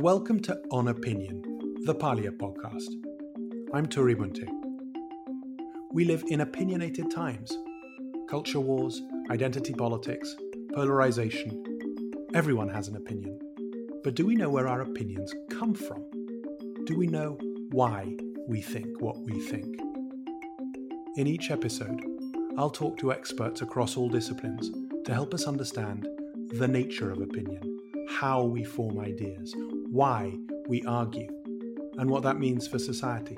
and welcome to On Opinion, the Parlia podcast. I'm Turi Munthe. We live in opinionated times culture wars, identity politics, polarization. Everyone has an opinion. But do we know where our opinions come from? Do we know why we think what we think? In each episode, I'll talk to experts across all disciplines to help us understand the nature of opinion, how we form ideas, why we argue, and what that means for society.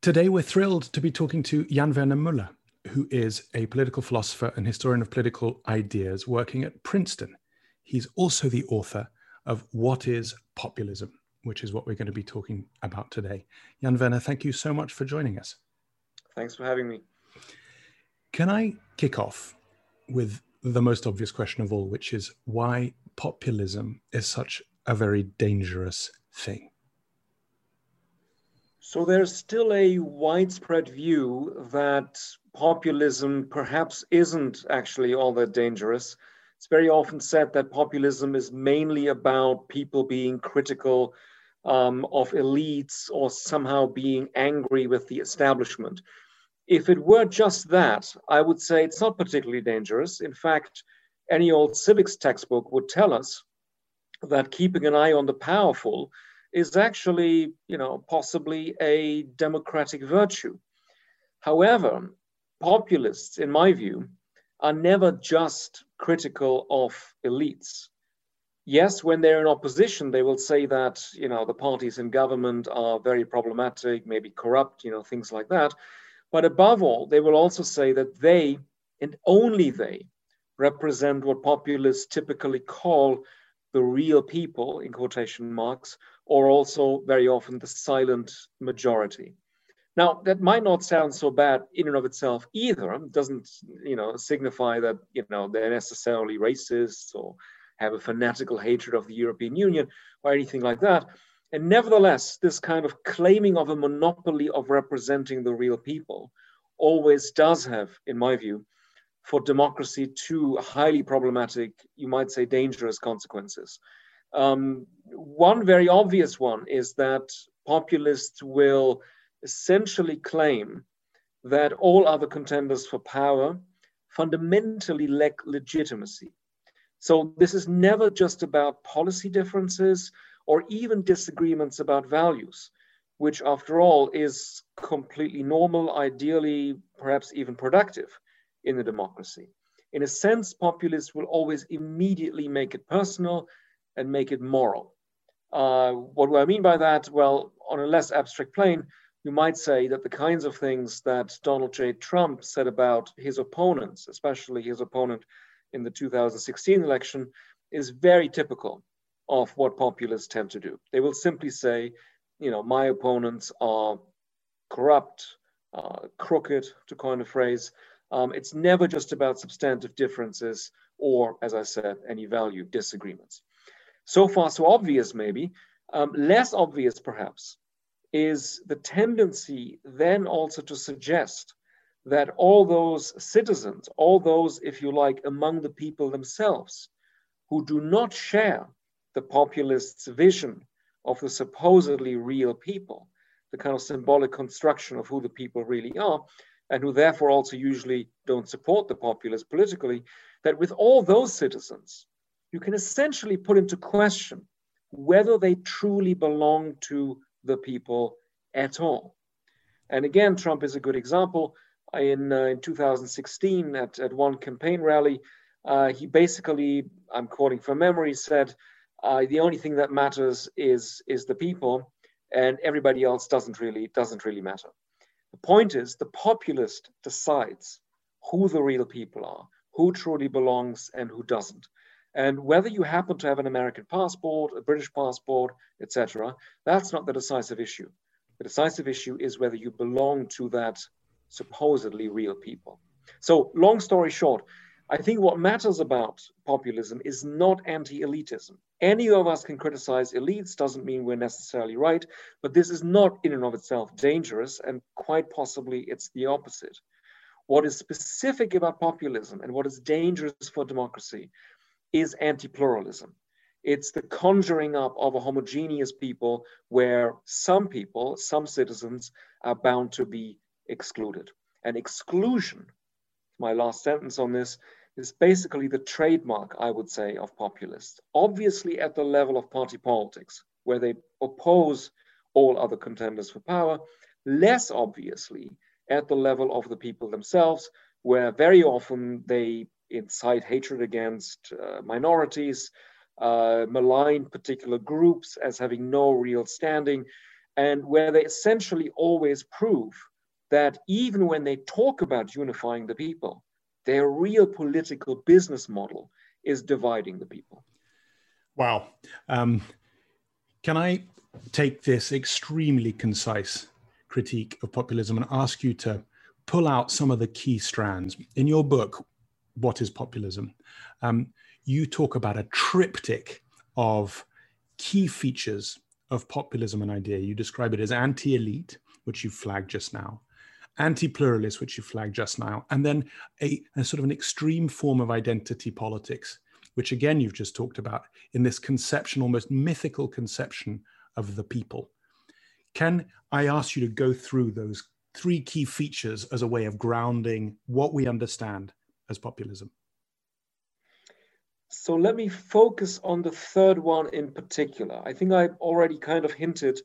Today, we're thrilled to be talking to Jan Werner Müller, who is a political philosopher and historian of political ideas working at Princeton. He's also the author of What is Populism, which is what we're going to be talking about today. Jan Werner, thank you so much for joining us. Thanks for having me. Can I kick off with the most obvious question of all, which is why populism is such a very dangerous thing? So there's still a widespread view that populism perhaps isn't actually all that dangerous. It's very often said that populism is mainly about people being critical um, of elites or somehow being angry with the establishment. If it were just that, I would say it's not particularly dangerous. In fact, any old civics textbook would tell us that keeping an eye on the powerful is actually, you know, possibly a democratic virtue. However, populists, in my view, are never just critical of elites. Yes, when they're in opposition, they will say that, you know, the parties in government are very problematic, maybe corrupt, you know, things like that. But above all, they will also say that they, and only they, represent what populists typically call the real people, in quotation marks, or also very often the silent majority. Now, that might not sound so bad in and of itself either. It doesn't, you know, signify that, you know, they're necessarily racist or have a fanatical hatred of the European Union or anything like that. And nevertheless, this kind of claiming of a monopoly of representing the real people always does have, in my view, for democracy two highly problematic, you might say dangerous consequences. Um, one very obvious one is that populists will essentially claim that all other contenders for power fundamentally lack legitimacy. So this is never just about policy differences or even disagreements about values, which, after all, is completely normal, ideally, perhaps even productive in a democracy. In a sense, populists will always immediately make it personal and make it moral. Uh, what do I mean by that? Well, on a less abstract plane, you might say that the kinds of things that Donald J. Trump said about his opponents, especially his opponent in the 2016 election, is very typical of what populists tend to do. They will simply say, you know, my opponents are corrupt, uh, crooked, to coin a phrase. Um, it's never just about substantive differences or, as I said, any value disagreements. So far, so obvious, maybe. Um, less obvious, perhaps, is the tendency then also to suggest that all those citizens, all those, if you like, among the people themselves, who do not share the populists' vision of the supposedly real people, the kind of symbolic construction of who the people really are, and who therefore also usually don't support the populists politically, that with all those citizens, you can essentially put into question whether they truly belong to the people at all. And again, Trump is a good example. In, uh, in 2016, at, at one campaign rally, uh, he basically, I'm quoting from memory, said, uh, the only thing that matters is is the people, and everybody else doesn't really doesn't really matter. The point is, the populist decides who the real people are, who truly belongs and who doesn't. And whether you happen to have an American passport, a British passport, etc., that's not the decisive issue. The decisive issue is whether you belong to that supposedly real people. So, long story short, I think what matters about populism is not anti elitism. Any of us can criticize elites, doesn't mean we're necessarily right, but this is not in and of itself dangerous, and quite possibly it's the opposite. What is specific about populism and what is dangerous for democracy is anti-pluralism. It's the conjuring up of a homogeneous people where some people, some citizens are bound to be excluded. And exclusion, my last sentence on this, is basically the trademark, I would say, of populists. Obviously at the level of party politics, where they oppose all other contenders for power, less obviously at the level of the people themselves, where very often they incite hatred against uh, minorities, uh, malign particular groups as having no real standing, and where they essentially always prove that even when they talk about unifying the people, their real political business model is dividing the people. Wow. Um, can I take this extremely concise critique of populism and ask you to pull out some of the key strands? In your book, What is Populism? Um, you talk about a triptych of key features of populism and idea. You describe it as anti elite, which you flagged just now, anti-pluralist, which you flagged just now, and then a, a, sort of an extreme form of identity politics, which again you've just talked about in this conception, almost mythical conception of the people. Can I ask you to go through those three key features as a way of grounding what we understand as populism? So let me focus on the third one in particular. I think I already kind of hinted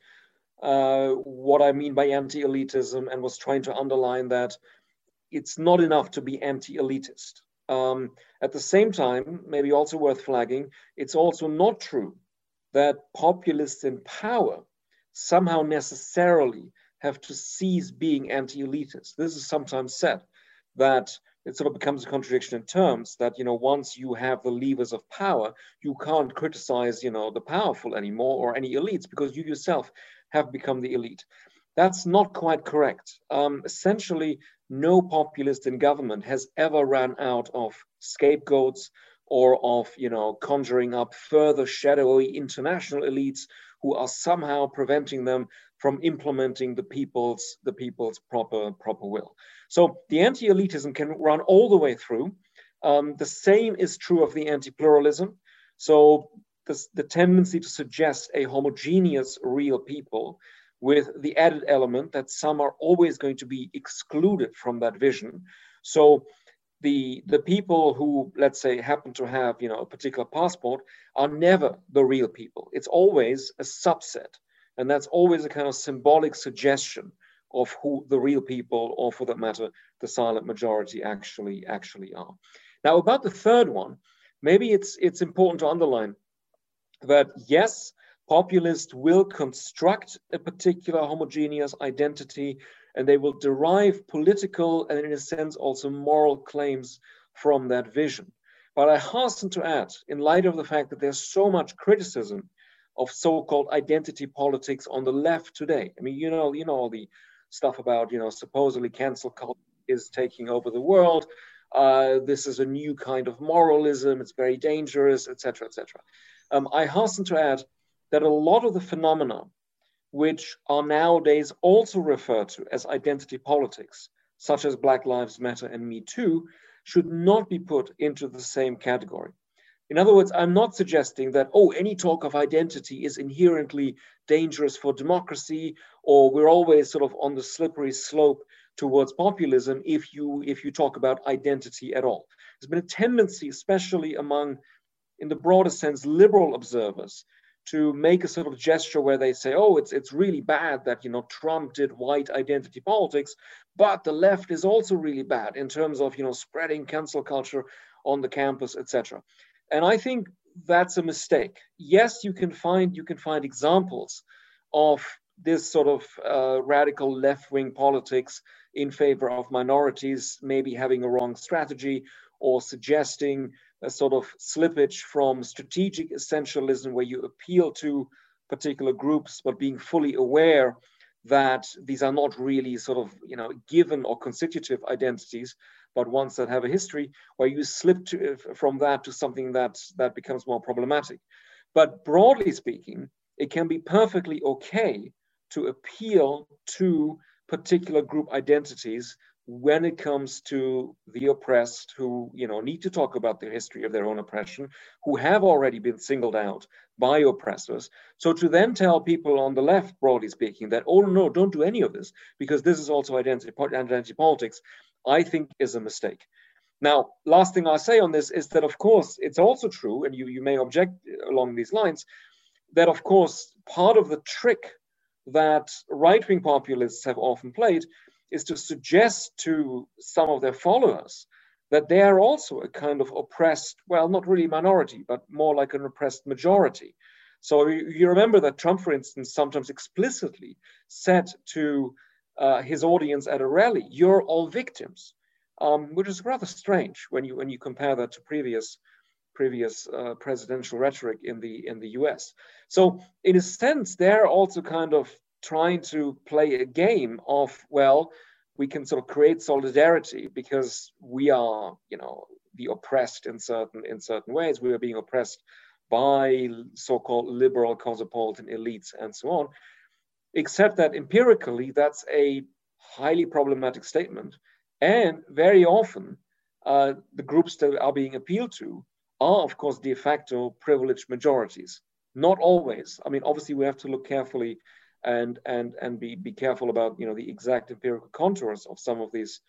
uh, what I mean by anti-elitism and was trying to underline that it's not enough to be anti-elitist. Um, at the same time, maybe also worth flagging, it's also not true that populists in power somehow necessarily have to cease being anti-elitist. This is sometimes said that it sort of becomes a contradiction in terms that you know once you have the levers of power you can't criticize you know the powerful anymore or any elites because you yourself have become the elite. That's not quite correct. Um, essentially, no populist in government has ever ran out of scapegoats or of you know conjuring up further shadowy international elites who are somehow preventing them from implementing the people's the people's proper proper will. So the anti-elitism can run all the way through. Um, the same is true of the anti-pluralism. So the, the tendency to suggest a homogeneous real people with the added element that some are always going to be excluded from that vision. So the the people who let's say happen to have you know a particular passport are never the real people. It's always a subset, and that's always a kind of symbolic suggestion of who the real people, or for that matter, the silent majority actually actually are. Now about the third one, maybe it's it's important to underline that yes, populists will construct a particular homogeneous identity and they will derive political and in a sense also moral claims from that vision. But I hasten to add, in light of the fact that there's so much criticism of so-called identity politics on the left today. I mean, you know, you know all the stuff about, you know, supposedly cancel culture is taking over the world. Uh, this is a new kind of moralism. It's very dangerous, etc., etc. Um, I hasten to add that a lot of the phenomena which are nowadays also referred to as identity politics, such as Black Lives Matter and Me Too, should not be put into the same category. In other words, I'm not suggesting that, oh, any talk of identity is inherently dangerous for democracy, or we're always sort of on the slippery slope towards populism if you if you talk about identity at all. There's been a tendency, especially among in the broader sense, liberal observers to make a sort of gesture where they say, oh, it's, it's really bad that, you know, Trump did white identity politics, but the left is also really bad in terms of, you know, spreading cancel culture on the campus, etc. And I think that's a mistake. Yes, you can find, you can find examples of this sort of uh, radical left-wing politics in favor of minorities, maybe having a wrong strategy or suggesting a sort of slippage from strategic essentialism where you appeal to particular groups, but being fully aware that these are not really sort of you know given or constitutive identities, but ones that have a history, where you slip to, from that to something that that becomes more problematic. But broadly speaking, it can be perfectly okay to appeal to particular group identities when it comes to the oppressed who you know need to talk about the history of their own oppression who have already been singled out by oppressors. So to then tell people on the left broadly speaking that oh no don't do any of this because this is also identity, identity politics i think is a mistake. Now last thing i say on this is that of course it's also true and you, you may object uh, along these lines that of course part of the trick that right-wing populists have often played is to suggest to some of their followers that they are also a kind of oppressed, well, not really minority, but more like an oppressed majority. So you remember that Trump, for instance, sometimes explicitly said to uh, his audience at a rally, "You're all victims," um, which is rather strange when you when you compare that to previous previous uh, presidential rhetoric in the in the U.S. So in a sense, they're also kind of trying to play a game of well we can sort of create solidarity because we are you know the oppressed in certain in certain ways. We are being oppressed by so-called liberal cosmopolitan elites and so on. Except that empirically that's a highly problematic statement. And very often uh, the groups that are being appealed to are of course de facto privileged majorities. Not always. I mean obviously we have to look carefully and and and be be careful about you know the exact empirical contours of some of these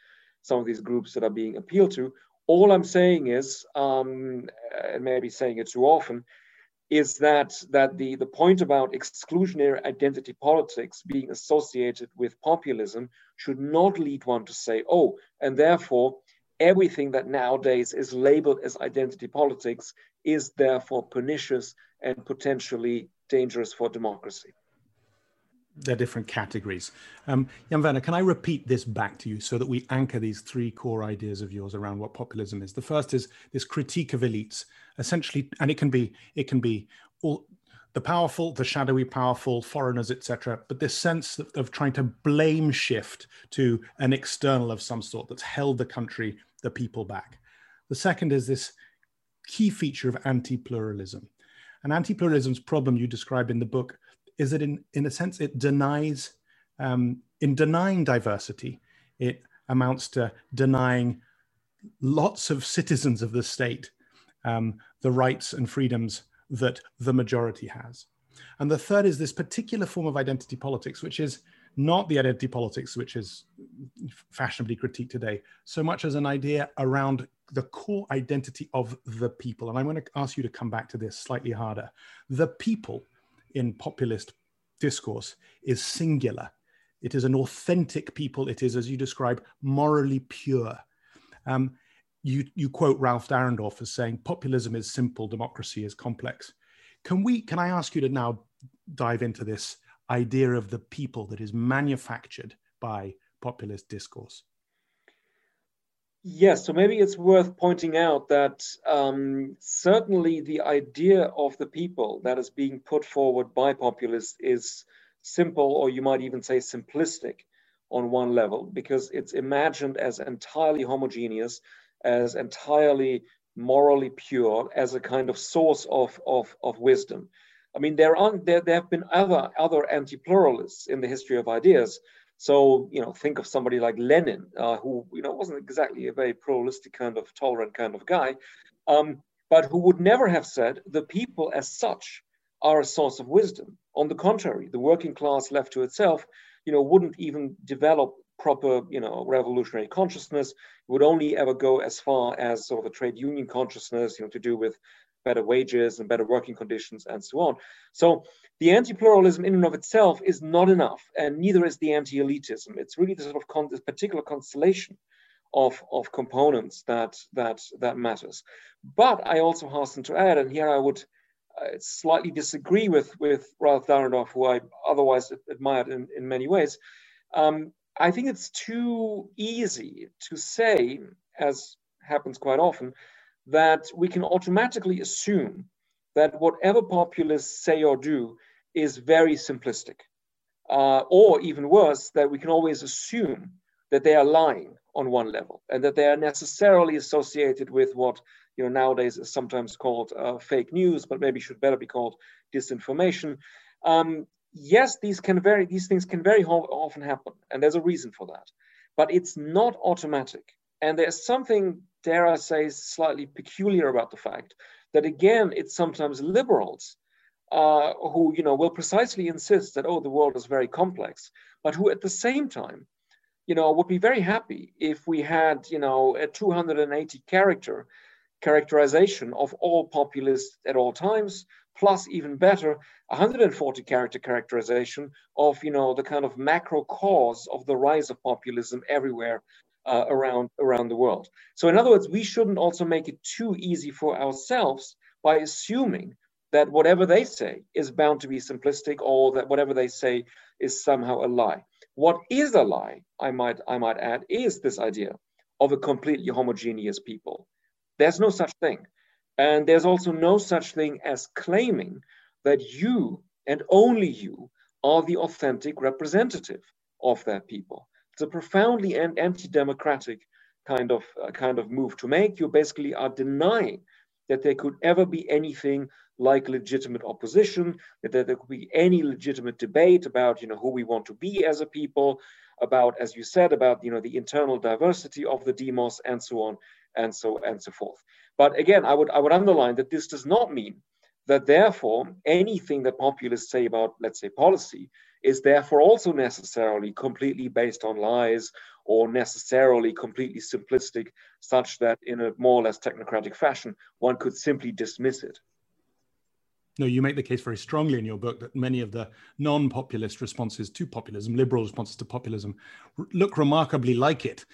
some of these groups that are being appealed to. All I'm saying is, um, and maybe saying it too often, is that that the the point about exclusionary identity politics being associated with populism should not lead one to say, oh, and therefore everything that nowadays is labeled as identity politics is therefore pernicious and potentially dangerous for democracy they're different categories. Um, Jan Werner, can I repeat this back to you so that we anchor these three core ideas of yours around what populism is? The first is this critique of elites, essentially, and it can be it can be all the powerful, the shadowy powerful, foreigners, etc. But this sense of, of trying to blame shift to an external of some sort that's held the country, the people back. The second is this key feature of anti-pluralism. And anti-pluralism's problem you describe in the book is that in, in a sense it denies, um, in denying diversity, it amounts to denying lots of citizens of the state um, the rights and freedoms that the majority has. And the third is this particular form of identity politics, which is not the identity politics which is fashionably critiqued today, so much as an idea around the core identity of the people. And I'm going to ask you to come back to this slightly harder. The people in populist discourse is singular. It is an authentic people. It is, as you describe, morally pure. Um, you, you quote Ralph Dahrendorf as saying, populism is simple, democracy is complex. Can we, can I ask you to now dive into this idea of the people that is manufactured by populist discourse? Yes, so maybe it's worth pointing out that um, certainly the idea of the people that is being put forward by populists is simple, or you might even say simplistic on one level, because it's imagined as entirely homogeneous, as entirely morally pure, as a kind of source of, of, of wisdom. I mean, there, are, there, there have been other, other anti-pluralists in the history of ideas so, you know, think of somebody like Lenin, uh, who, you know, wasn't exactly a very pluralistic kind of tolerant kind of guy, um, but who would never have said the people as such are a source of wisdom. On the contrary, the working class left to itself, you know, wouldn't even develop proper, you know, revolutionary consciousness. It would only ever go as far as sort of a trade union consciousness, you know, to do with better wages and better working conditions and so on. So the anti-pluralism in and of itself is not enough, and neither is the anti-elitism. It's really the sort of con- this particular constellation of, of components that that that matters. But I also hasten to add, and here I would uh, slightly disagree with with Ralph Dahrendorf, who I otherwise admired in, in many ways. Um, I think it's too easy to say, as happens quite often, that we can automatically assume that whatever populists say or do is very simplistic. Uh, or even worse, that we can always assume that they are lying on one level and that they are necessarily associated with what you know nowadays is sometimes called uh, fake news, but maybe should better be called disinformation. Um, yes, these can very these things can very often happen, and there's a reason for that. but it's not automatic. And there's something, dare I say, slightly peculiar about the fact that again, it's sometimes liberals uh, who, you know, will precisely insist that, oh, the world is very complex, but who at the same time, you know, would be very happy if we had, you know, a 280 character characterization of all populists at all times, plus even better, 140 character characterization of, you know, the kind of macro cause of the rise of populism everywhere uh, around, around the world. So in other words, we shouldn't also make it too easy for ourselves by assuming that whatever they say is bound to be simplistic or that whatever they say is somehow a lie. What is a lie, I might, I might add, is this idea of a completely homogeneous people. There's no such thing. And there's also no such thing as claiming that you and only you are the authentic representative of that people. It's a profoundly anti-democratic kind of uh, kind of move to make. You basically are denying that there could ever be anything like legitimate opposition, that there could be any legitimate debate about, you know, who we want to be as a people, about, as you said, about, you know, the internal diversity of the demos and so on and so and so forth. But again, I would I would underline that this does not mean that therefore anything that populists say about, let's say, policy is therefore also necessarily completely based on lies or necessarily completely simplistic, such that in a more or less technocratic fashion, one could simply dismiss it. No, you make the case very strongly in your book that many of the non populist responses to populism, liberal responses to populism, look remarkably like it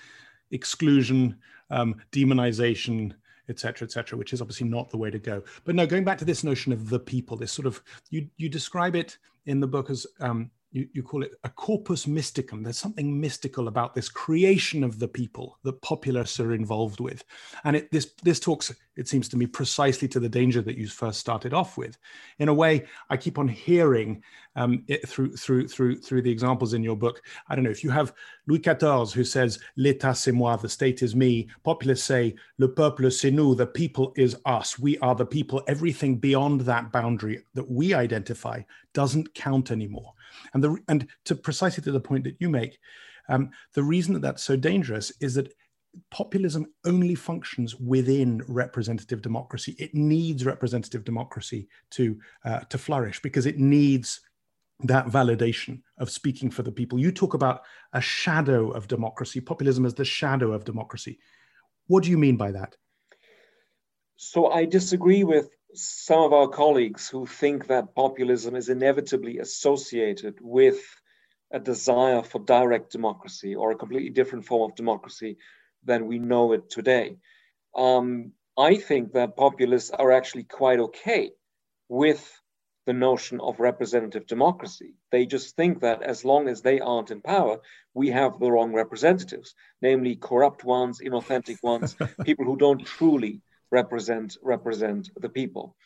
exclusion, um, demonization, etc., etc., which is obviously not the way to go. But no, going back to this notion of the people, this sort of you you describe it in the book as um, you, you call it a corpus mysticum. There's something mystical about this creation of the people that populists are involved with. And it, this, this talks, it seems to me, precisely to the danger that you first started off with. In a way, I keep on hearing um, it through, through, through, through the examples in your book. I don't know, if you have Louis XIV who says, L'État c'est moi, the state is me, populists say, Le peuple c'est nous, the people is us, we are the people. Everything beyond that boundary that we identify doesn't count anymore. And the and to precisely to the point that you make, um, the reason that that's so dangerous is that populism only functions within representative democracy. It needs representative democracy to uh, to flourish because it needs that validation of speaking for the people. You talk about a shadow of democracy, populism as the shadow of democracy. What do you mean by that? So I disagree with some of our colleagues who think that populism is inevitably associated with a desire for direct democracy or a completely different form of democracy than we know it today. Um, I think that populists are actually quite okay with the notion of representative democracy. They just think that as long as they aren't in power, we have the wrong representatives, namely corrupt ones, inauthentic ones, people who don't truly represent represent the people.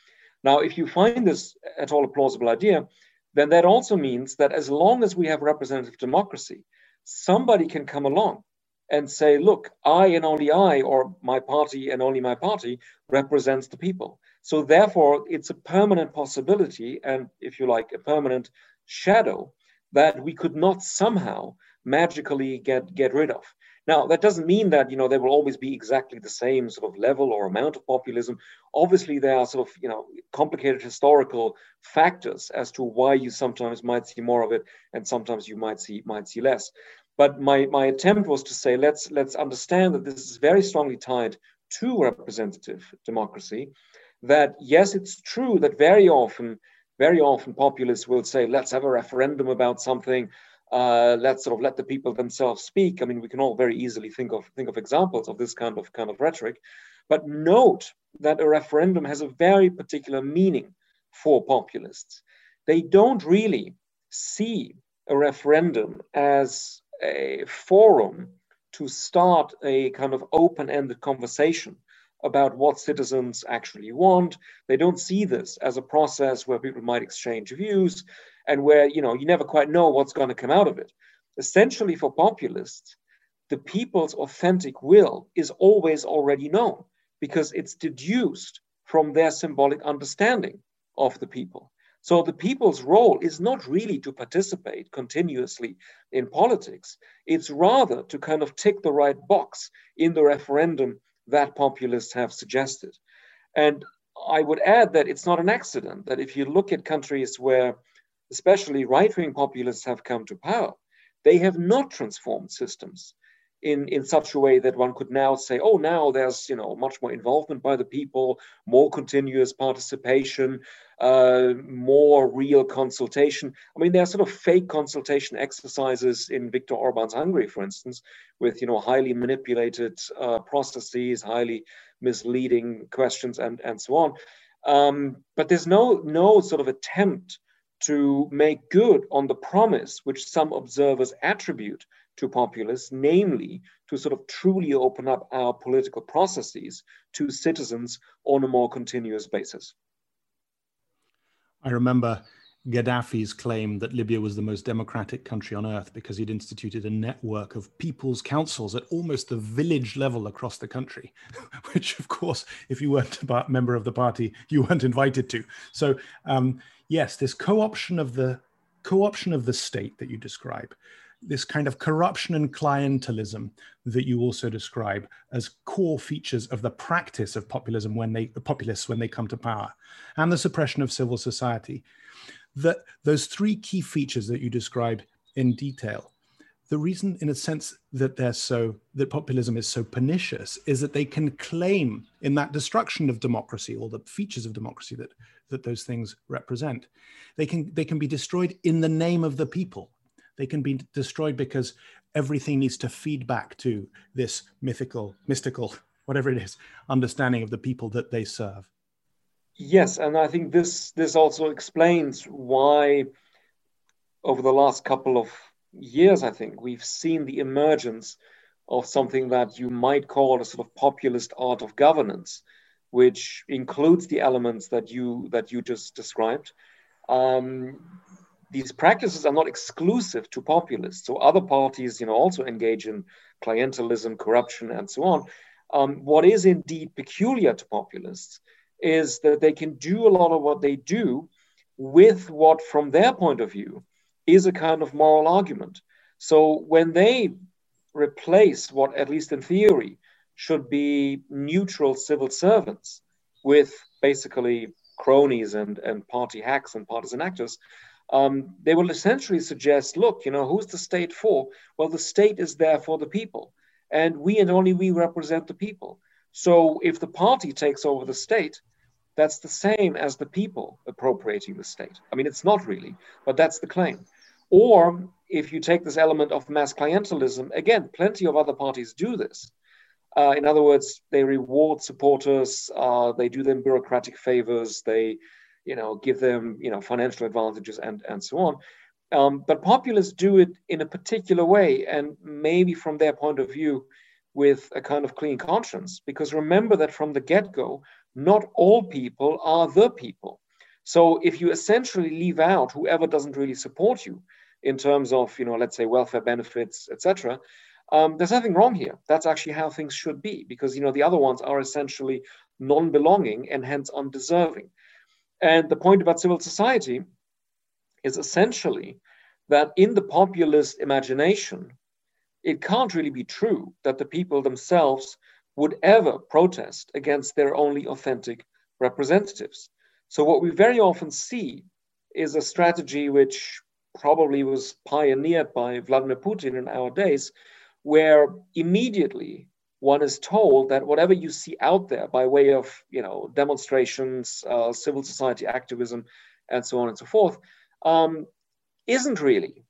Now, if you find this at all a plausible idea, then that also means that as long as we have representative democracy, somebody can come along and say, look, I and only I, or my party and only my party, represents the people. So therefore, it's a permanent possibility, and if you like, a permanent shadow that we could not somehow magically get, get rid of. Now, that doesn't mean that, you know, there will always be exactly the same sort of level or amount of populism. Obviously, there are sort of, you know, complicated historical factors as to why you sometimes might see more of it and sometimes you might see might see less. But my, my attempt was to say, let's let's understand that this is very strongly tied to representative democracy. That yes, it's true that very often, very often populists will say, let's have a referendum about something uh, let's sort of let the people themselves speak. I mean, we can all very easily think of think of examples of this kind of kind of rhetoric, but note that a referendum has a very particular meaning for populists. They don't really see a referendum as a forum to start a kind of open-ended conversation about what citizens actually want. They don't see this as a process where people might exchange views and where you know you never quite know what's going to come out of it. Essentially, for populists, the people's authentic will is always already known because it's deduced from their symbolic understanding of the people. So the people's role is not really to participate continuously in politics. It's rather to kind of tick the right box in the referendum that populists have suggested. And I would add that it's not an accident that if you look at countries where especially right-wing populists have come to power, they have not transformed systems in, in such a way that one could now say, oh, now there's you know much more involvement by the people, more continuous participation, uh, more real consultation. I mean, there are sort of fake consultation exercises in Viktor Orban's Hungary, for instance, with you know highly manipulated uh, processes, highly misleading questions, and and so on. Um, but there's no no sort of attempt to make good on the promise which some observers attribute to populists, namely to sort of truly open up our political processes to citizens on a more continuous basis. I remember Gaddafi's claim that Libya was the most democratic country on earth because he'd instituted a network of people's councils at almost the village level across the country, which, of course, if you weren't a member of the party, you weren't invited to. So, um, yes, this co-option of the co-option of the state that you describe, this kind of corruption and clientelism that you also describe as core features of the practice of populism when they populists when they come to power, and the suppression of civil society. That those three key features that you describe in detail the reason in a sense that they're so that populism is so pernicious is that they can claim in that destruction of democracy or the features of democracy that that those things represent they can they can be destroyed in the name of the people they can be destroyed because everything needs to feed back to this mythical mystical whatever it is understanding of the people that they serve yes and i think this this also explains why over the last couple of years, I think, we've seen the emergence of something that you might call a sort of populist art of governance, which includes the elements that you that you just described. Um, these practices are not exclusive to populists. So other parties, you know, also engage in clientelism, corruption, and so on. Um, what is indeed peculiar to populists is that they can do a lot of what they do with what, from their point of view, is a kind of moral argument. So when they replace what, at least in theory, should be neutral civil servants with basically cronies and, and party hacks and partisan actors, um, they will essentially suggest look, you know, who's the state for? Well, the state is there for the people. And we and only we represent the people. So if the party takes over the state, that's the same as the people appropriating the state. I mean, it's not really, but that's the claim. Or if you take this element of mass clientelism, again, plenty of other parties do this. Uh, in other words, they reward supporters, uh, they do them bureaucratic favors, they, you know, give them, you know, financial advantages and, and so on. Um, but populists do it in a particular way, and maybe from their point of view, with a kind of clean conscience. Because remember that from the get go, not all people are the people. So if you essentially leave out whoever doesn't really support you, in terms of, you know, let's say welfare benefits, etc. Um, there's nothing wrong here. That's actually how things should be because, you know, the other ones are essentially non-belonging and hence undeserving. And the point about civil society is essentially that in the populist imagination, it can't really be true that the people themselves would ever protest against their only authentic representatives. So, what we very often see is a strategy which probably was pioneered by Vladimir Putin in our days, where immediately one is told that whatever you see out there by way of you know demonstrations, uh, civil society activism, and so on and so forth, um, isn't really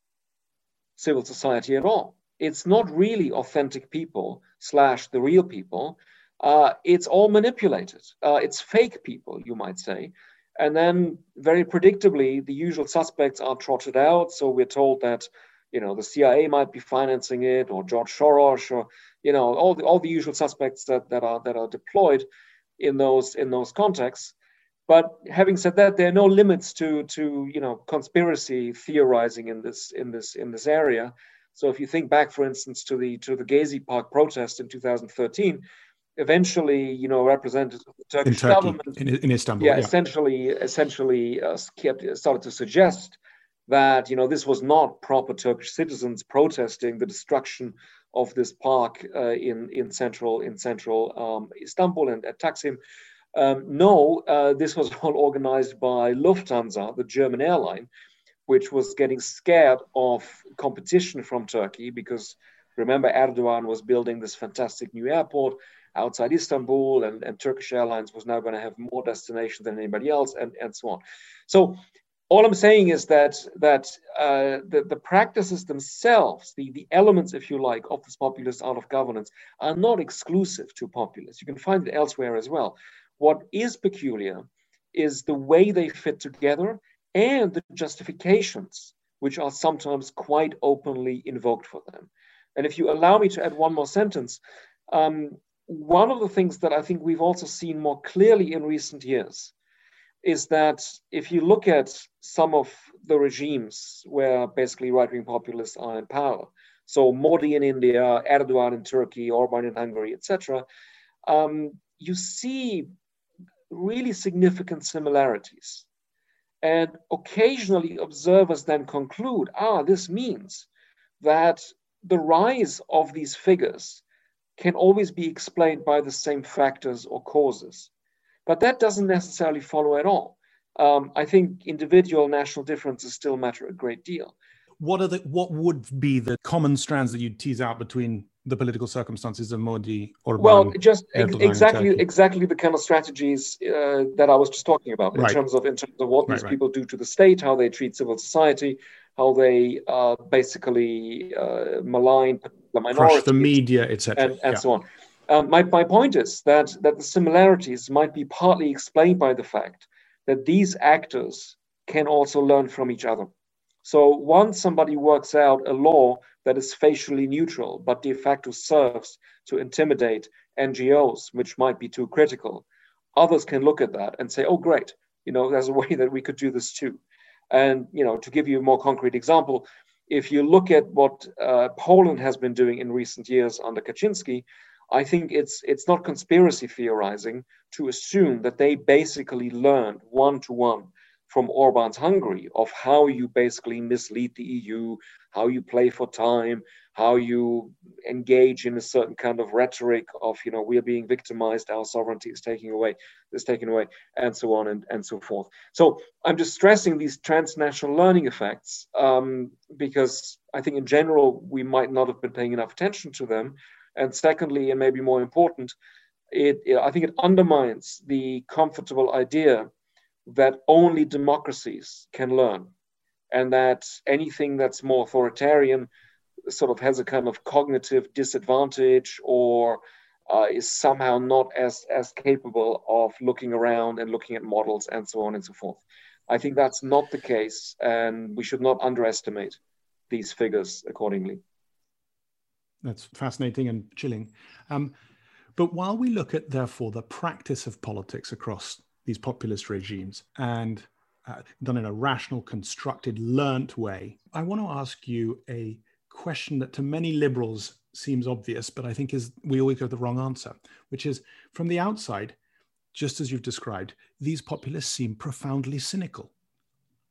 civil society at all. It's not really authentic people slash the real people. Uh, it's all manipulated. Uh, it's fake people, you might say. And then very predictably, the usual suspects are trotted out. So we're told that, you know, the CIA might be financing it or George Soros or, you know, all the, all the usual suspects that, that are that are deployed in those in those contexts. But having said that, there are no limits to to you know conspiracy theorizing in this in this in this area. So if you think back, for instance, to the to the Gezi Park protest in 2013, eventually, you know, representatives of the Turkish in Turkey, government in, in Istanbul, yeah, yeah. essentially, essentially uh, kept, started to suggest that you know this was not proper Turkish citizens protesting the destruction of this park uh, in in central in central um, Istanbul and at Taksim. Um, no, uh, this was all organized by Lufthansa, the German airline, which was getting scared of competition from Turkey because remember Erdogan was building this fantastic new airport outside Istanbul, and, and Turkish Airlines was now going to have more destinations than anybody else, and, and so on. So all I'm saying is that that uh, the, the practices themselves, the, the elements, if you like, of this populist art of governance are not exclusive to populists. You can find it elsewhere as well. What is peculiar is the way they fit together and the justifications, which are sometimes quite openly invoked for them. And if you allow me to add one more sentence, um, one of the things that I think we've also seen more clearly in recent years is that if you look at some of the regimes where basically right wing populists are in power, so Modi in India, Erdogan in Turkey, Orban in Hungary, etc., um, you see really significant similarities. And occasionally observers then conclude ah, this means that the rise of these figures can always be explained by the same factors or causes. But that doesn't necessarily follow at all. Um, I think individual national differences still matter a great deal. What are the what would be the common strands that you'd tease out between the political circumstances of Modi or well, just ex- exactly exactly the kind of strategies uh, that I was just talking about in right. terms of in terms of what right, these right. people do to the state, how they treat civil society, how they uh, basically uh, malign the Crush the media, etc., and, and yeah. so on. Um, my, my point is that, that the similarities might be partly explained by the fact that these actors can also learn from each other. So once somebody works out a law that is facially neutral, but de facto serves to intimidate NGOs, which might be too critical, others can look at that and say, oh, great, you know, there's a way that we could do this too. And, you know, to give you a more concrete example, if you look at what uh, Poland has been doing in recent years under Kaczynski, I think it's it's not conspiracy theorizing to assume that they basically learned one to one from Orban's Hungary of how you basically mislead the EU, how you play for time, how you engage in a certain kind of rhetoric of you know we are being victimized, our sovereignty is taking away, is taken away, and so on and, and so forth. So I'm just stressing these transnational learning effects um, because I think in general we might not have been paying enough attention to them and secondly, and maybe more important, it, I think it undermines the comfortable idea that only democracies can learn and that anything that's more authoritarian sort of has a kind of cognitive disadvantage or uh, is somehow not as, as capable of looking around and looking at models and so on and so forth. I think that's not the case, and we should not underestimate these figures accordingly. That's fascinating and chilling. Um, but while we look at, therefore, the practice of politics across these populist regimes and uh, done in a rational, constructed, learnt way, I want to ask you a question that to many liberals seems obvious, but I think is we always get the wrong answer, which is from the outside, just as you've described, these populists seem profoundly cynical.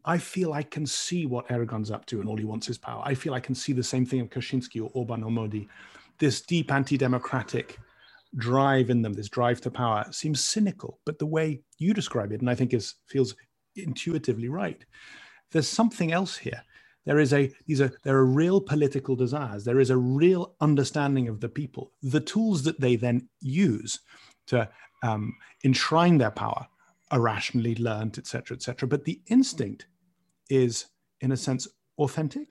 I feel I can see what Erdogan's up to and all he wants is power. I feel I can see the same thing of Kaczynski or Orban or Modi. This deep anti-democratic drive in them, this drive to power, seems cynical. But the way you describe it, and I think is feels intuitively right, there's something else here. There is a these are there are real political desires. There is a real understanding of the people. The tools that they then use to um, enshrine their power are rationally learned, etc., etc. But the instinct is, in a sense, authentic?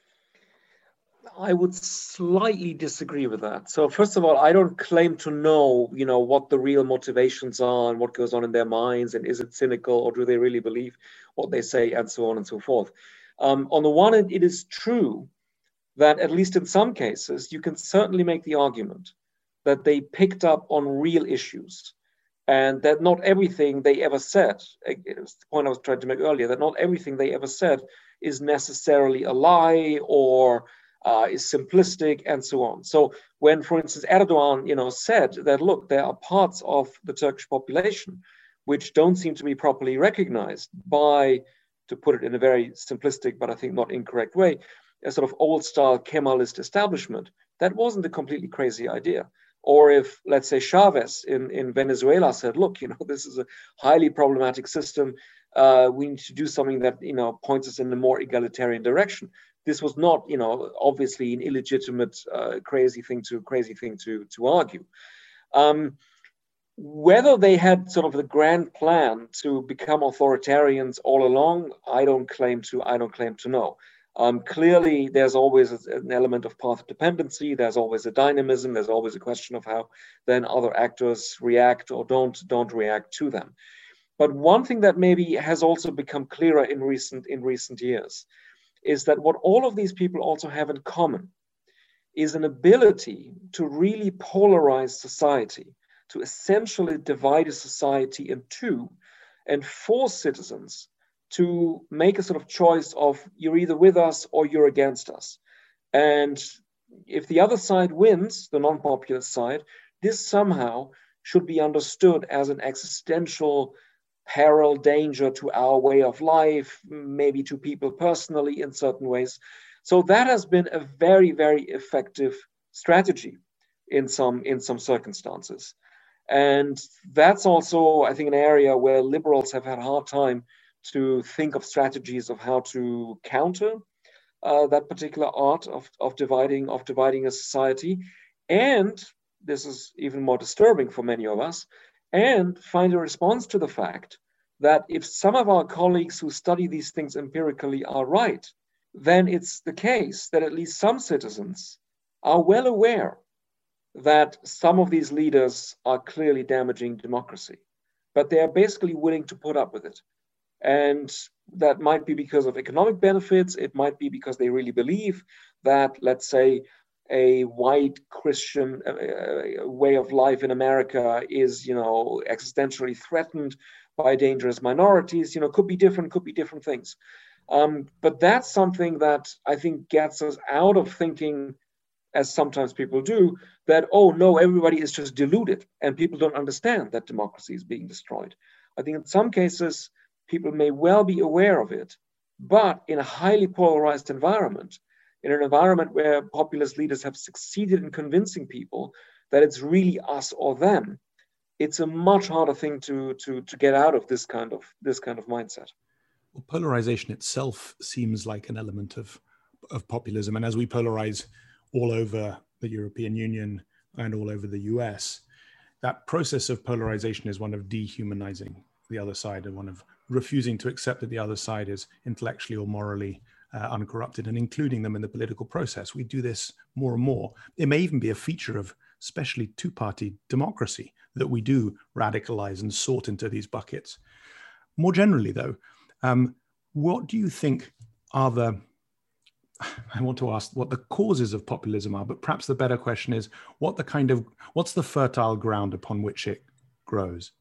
I would slightly disagree with that. So first of all, I don't claim to know, you know, what the real motivations are and what goes on in their minds, and is it cynical or do they really believe what they say, and so on and so forth. Um, on the one hand, it is true that at least in some cases, you can certainly make the argument that they picked up on real issues and that not everything they ever said, it's the point I was trying to make earlier, that not everything they ever said is necessarily a lie or uh, is simplistic, and so on. So when, for instance, Erdogan, you know, said that look, there are parts of the Turkish population which don't seem to be properly recognized by, to put it in a very simplistic but I think not incorrect way, a sort of old-style Kemalist establishment. That wasn't a completely crazy idea. Or if, let's say, Chavez in, in Venezuela said, look, you know, this is a highly problematic system. Uh, we need to do something that, you know, points us in a more egalitarian direction this was not, you know, obviously an illegitimate, uh, crazy thing to crazy thing to to argue. Um, whether they had sort of the grand plan to become authoritarians all along, I don't claim to. I don't claim to know. Um, clearly, there's always an element of path dependency. There's always a dynamism. There's always a question of how then other actors react or don't don't react to them. But one thing that maybe has also become clearer in recent in recent years is that what all of these people also have in common is an ability to really polarize society, to essentially divide a society in two and force citizens to make a sort of choice of you're either with us or you're against us. And if the other side wins, the non popular side, this somehow should be understood as an existential peril, danger to our way of life, maybe to people personally in certain ways. So that has been a very, very effective strategy in some in some circumstances. And that's also, I think, an area where liberals have had a hard time to think of strategies of how to counter uh, that particular art of, of dividing of dividing a society. And this is even more disturbing for many of us, and find a response to the fact that if some of our colleagues who study these things empirically are right, then it's the case that at least some citizens are well aware that some of these leaders are clearly damaging democracy, but they are basically willing to put up with it. And that might be because of economic benefits, it might be because they really believe that, let's say, a white Christian uh, uh, way of life in America is, you know, existentially threatened by dangerous minorities. You know, could be different, could be different things. Um, but that's something that I think gets us out of thinking, as sometimes people do, that oh no, everybody is just deluded and people don't understand that democracy is being destroyed. I think in some cases people may well be aware of it, but in a highly polarized environment, in an environment where populist leaders have succeeded in convincing people that it's really us or them, it's a much harder thing to to to get out of this kind of this kind of mindset. Well, polarization itself seems like an element of of populism, and as we polarize all over the European Union and all over the US, that process of polarization is one of dehumanizing the other side and one of refusing to accept that the other side is intellectually or morally uh, uncorrupted and including them in the political process. We do this more and more. It may even be a feature of especially two party democracy that we do radicalize and sort into these buckets. More generally, though, um, what do you think are the I want to ask what the causes of populism are, but perhaps the better question is what the kind of what's the fertile ground upon which it grows?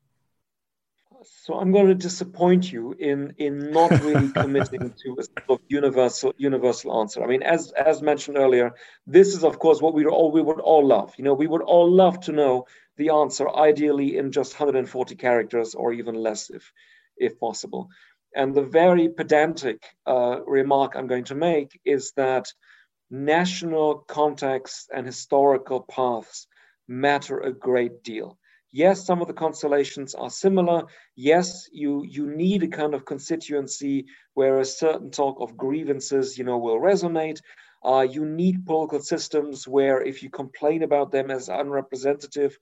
So I'm going to disappoint you in in not really committing to a sort of universal universal answer. I mean, as as mentioned earlier, this is of course what we all we would all love. You know, we would all love to know the answer, ideally in just 140 characters or even less, if if possible. And the very pedantic uh, remark I'm going to make is that national context and historical paths matter a great deal. Yes, some of the constellations are similar. Yes, you, you need a kind of constituency where a certain talk of grievances, you know, will resonate. Uh, you need political systems where if you complain about them as unrepresentative,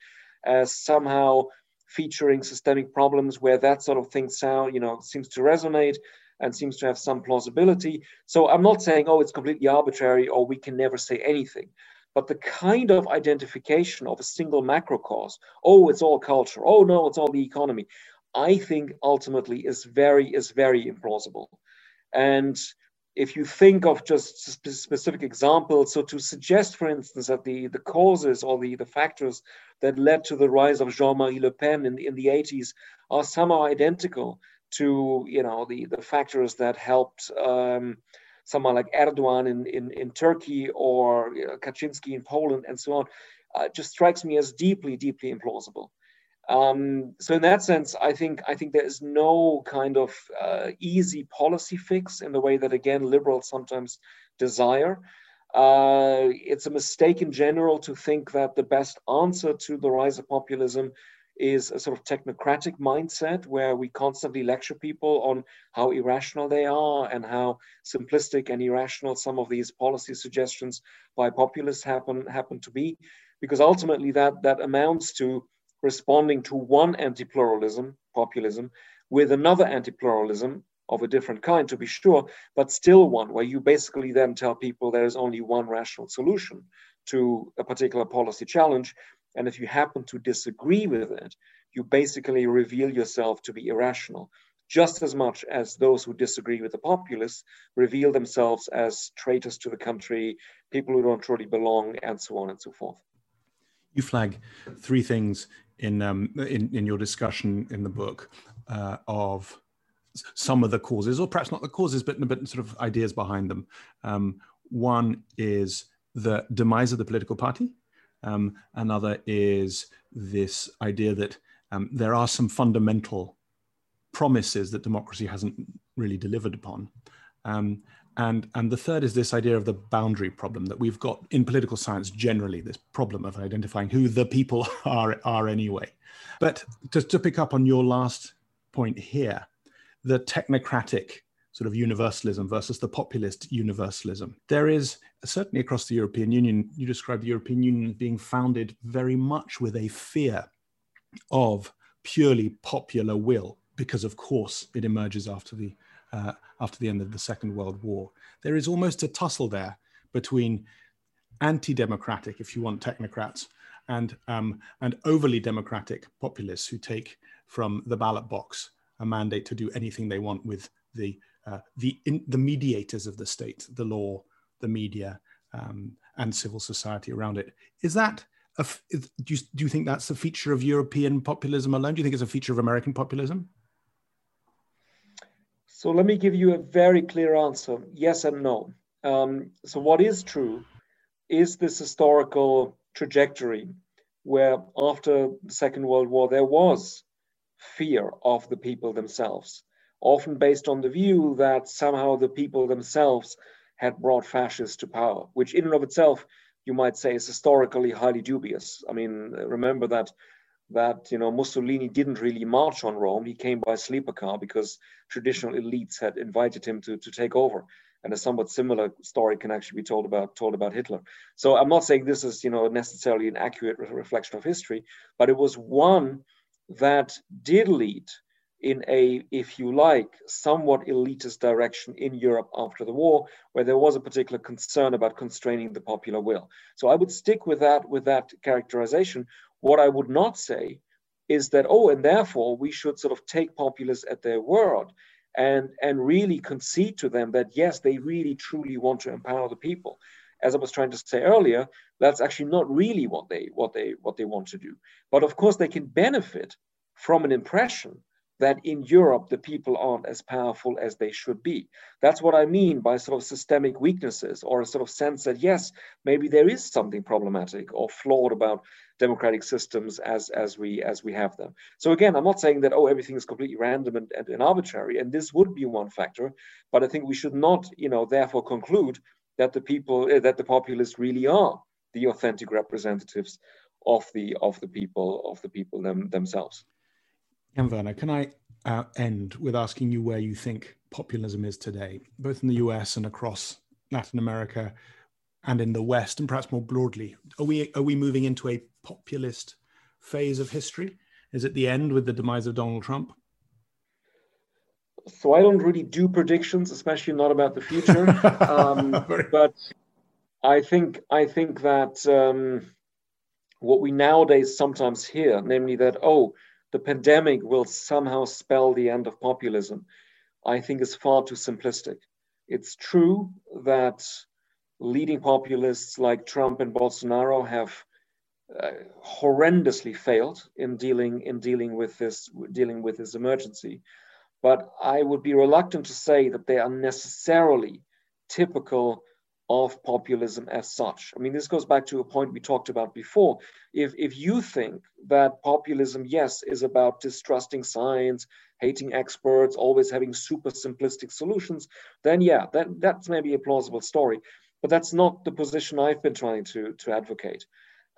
as somehow featuring systemic problems, where that sort of thing sound, you know, seems to resonate and seems to have some plausibility. So I'm not saying, oh, it's completely arbitrary or we can never say anything but the kind of identification of a single macro cause, oh, it's all culture, oh no, it's all the economy, I think ultimately is very is very implausible. And if you think of just specific examples, so to suggest, for instance, that the, the causes or the, the factors that led to the rise of Jean-Marie Le Pen in, in the 80s are somehow identical to you know the, the factors that helped um, someone like Erdogan in, in, in Turkey or you know, Kaczynski in Poland and so on, uh, just strikes me as deeply, deeply implausible. Um, so in that sense, I think I think there is no kind of uh, easy policy fix in the way that again liberals sometimes desire. Uh, it's a mistake in general to think that the best answer to the rise of populism is a sort of technocratic mindset where we constantly lecture people on how irrational they are and how simplistic and irrational some of these policy suggestions by populists happen happen to be because ultimately that that amounts to responding to one anti-pluralism, populism, with another anti-pluralism of a different kind, to be sure, but still one where you basically then tell people there is only one rational solution to a particular policy challenge. And if you happen to disagree with it, you basically reveal yourself to be irrational, just as much as those who disagree with the populists reveal themselves as traitors to the country, people who don't truly belong, and so on and so forth. You flag three things in um, in, in your discussion in the book uh, of some of the causes, or perhaps not the causes, but but sort of ideas behind them. Um, one is the demise of the political party. Um, another is this idea that um, there are some fundamental promises that democracy hasn't really delivered upon. Um, and, and the third is this idea of the boundary problem that we've got in political science generally, this problem of identifying who the people are, are anyway. But just to pick up on your last point here, the technocratic sort of universalism versus the populist universalism. There is certainly across the European Union, you describe the European Union as being founded very much with a fear of purely popular will, because of course it emerges after the uh, after the end of the Second World War. There is almost a tussle there between anti-democratic, if you want technocrats, and, um, and overly democratic populists who take from the ballot box a mandate to do anything they want with the, uh, the, in, the mediators of the state, the law, the media, um, and civil society around it. Is that, a, is, do, you, do you think that's a feature of European populism alone? Do you think it's a feature of American populism? So let me give you a very clear answer yes and no. Um, so, what is true is this historical trajectory where after the Second World War there was fear of the people themselves, often based on the view that somehow the people themselves had brought fascists to power, which in and of itself you might say is historically highly dubious. I mean, remember that that you know Mussolini didn't really march on Rome. He came by sleeper car because traditional elites had invited him to, to take over. And a somewhat similar story can actually be told about told about Hitler. So I'm not saying this is you know necessarily an accurate re- reflection of history, but it was one that did lead in a, if you like, somewhat elitist direction in Europe after the war, where there was a particular concern about constraining the popular will. So I would stick with that with that characterization. What I would not say is that, oh, and therefore we should sort of take populists at their word and, and really concede to them that, yes, they really truly want to empower the people. As I was trying to say earlier, that's actually not really what they what they what they want to do. But of course, they can benefit from an impression that in Europe the people aren't as powerful as they should be. That's what I mean by sort of systemic weaknesses or a sort of sense that yes, maybe there is something problematic or flawed about democratic systems as as we as we have them. So again, I'm not saying that oh everything is completely random and, and, and arbitrary, and this would be one factor, but I think we should not, you know, therefore conclude that the people uh, that the populists really are the authentic representatives of the of the people of the people them, themselves. Jan Werner, can I uh, end with asking you where you think populism is today, both in the US and across Latin America and in the West, and perhaps more broadly? Are we, are we moving into a populist phase of history? Is it the end with the demise of Donald Trump? So I don't really do predictions, especially not about the future. um, but I think I think that um, what we nowadays sometimes hear, namely that oh, the pandemic will somehow spell the end of populism, I think is far too simplistic. It's true that leading populists like Trump and Bolsonaro have uh, horrendously failed in dealing in dealing with this dealing with this emergency, but I would be reluctant to say that they are necessarily typical of populism as such. I mean, this goes back to a point we talked about before. If, if you think that populism, yes, is about distrusting science, hating experts, always having super simplistic solutions, then yeah, that, that's maybe a plausible story. But that's not the position I've been trying to, to advocate.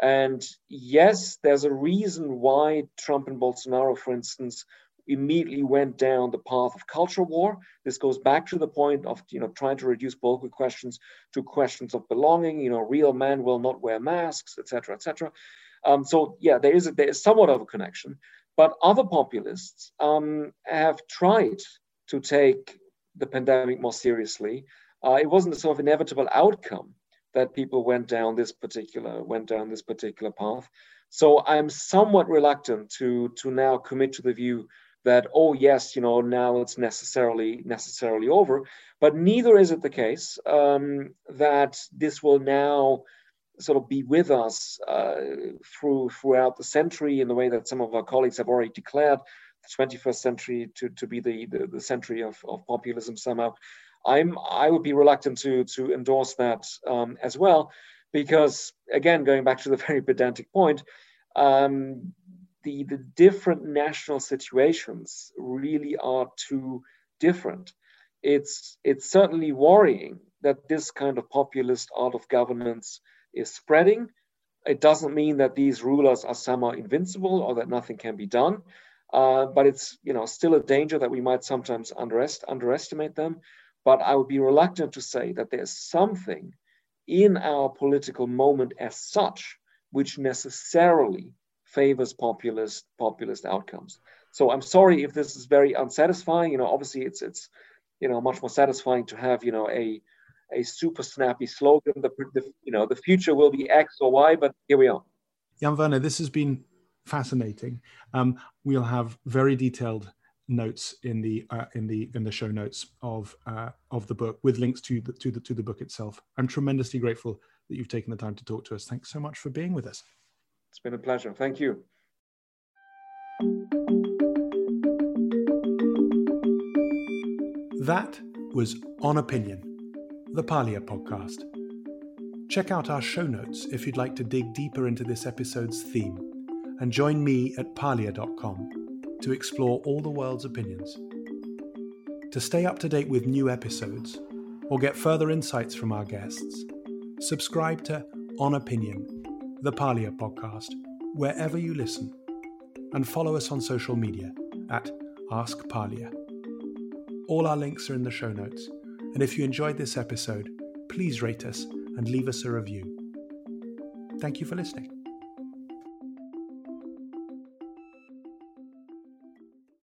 And yes, there's a reason why Trump and Bolsonaro, for instance, immediately went down the path of culture war. This goes back to the point of you know trying to reduce political questions to questions of belonging. You know, real men will not wear masks, etc., etc. Um, so yeah, there is a, there is somewhat of a connection. But other populists um, have tried to take the pandemic more seriously. Uh, it wasn't a sort of inevitable outcome that people went down this particular went down this particular path. So I'm somewhat reluctant to to now commit to the view that oh yes you know now it's necessarily necessarily over. But neither is it the case um, that this will now sort of be with us uh, through throughout the century in the way that some of our colleagues have already declared the 21st century to, to be the, the, the century of, of populism somehow. I'm i would be reluctant to to endorse that um, as well because again going back to the very pedantic point um, the, the different national situations really are too different. It's, it's certainly worrying that this kind of populist art of governance is spreading. It doesn't mean that these rulers are somehow invincible or that nothing can be done, uh, but it's you know still a danger that we might sometimes underest- underestimate them. But I would be reluctant to say that there's something in our political moment as such which necessarily favors populist populist outcomes. So I'm sorry if this is very unsatisfying. You know, obviously it's it's you know much more satisfying to have you know a a super snappy slogan. The, the you know the future will be X or Y, but here we are. Jan Werner, this has been fascinating. Um, we'll have very detailed notes in the uh, in the in the show notes of uh, of the book with links to the to the to the book itself. I'm tremendously grateful that you've taken the time to talk to us. Thanks so much for being with us. It's been a pleasure. Thank you. That was On Opinion, the Parlia podcast. Check out our show notes if you'd like to dig deeper into this episode's theme, and join me at parlia.com to explore all the world's opinions. To stay up to date with new episodes or get further insights from our guests, subscribe to On Opinion the Parlia podcast, wherever you listen, and follow us on social media at Ask Parlia. All our links are in the show notes, and if you enjoyed this episode, please rate us and leave us a review. Thank you for listening.